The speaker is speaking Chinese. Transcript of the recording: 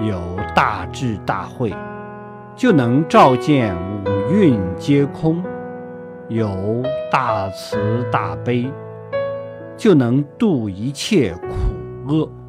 有大智大慧就能照见五蕴皆空有大慈大悲就能度一切苦厄。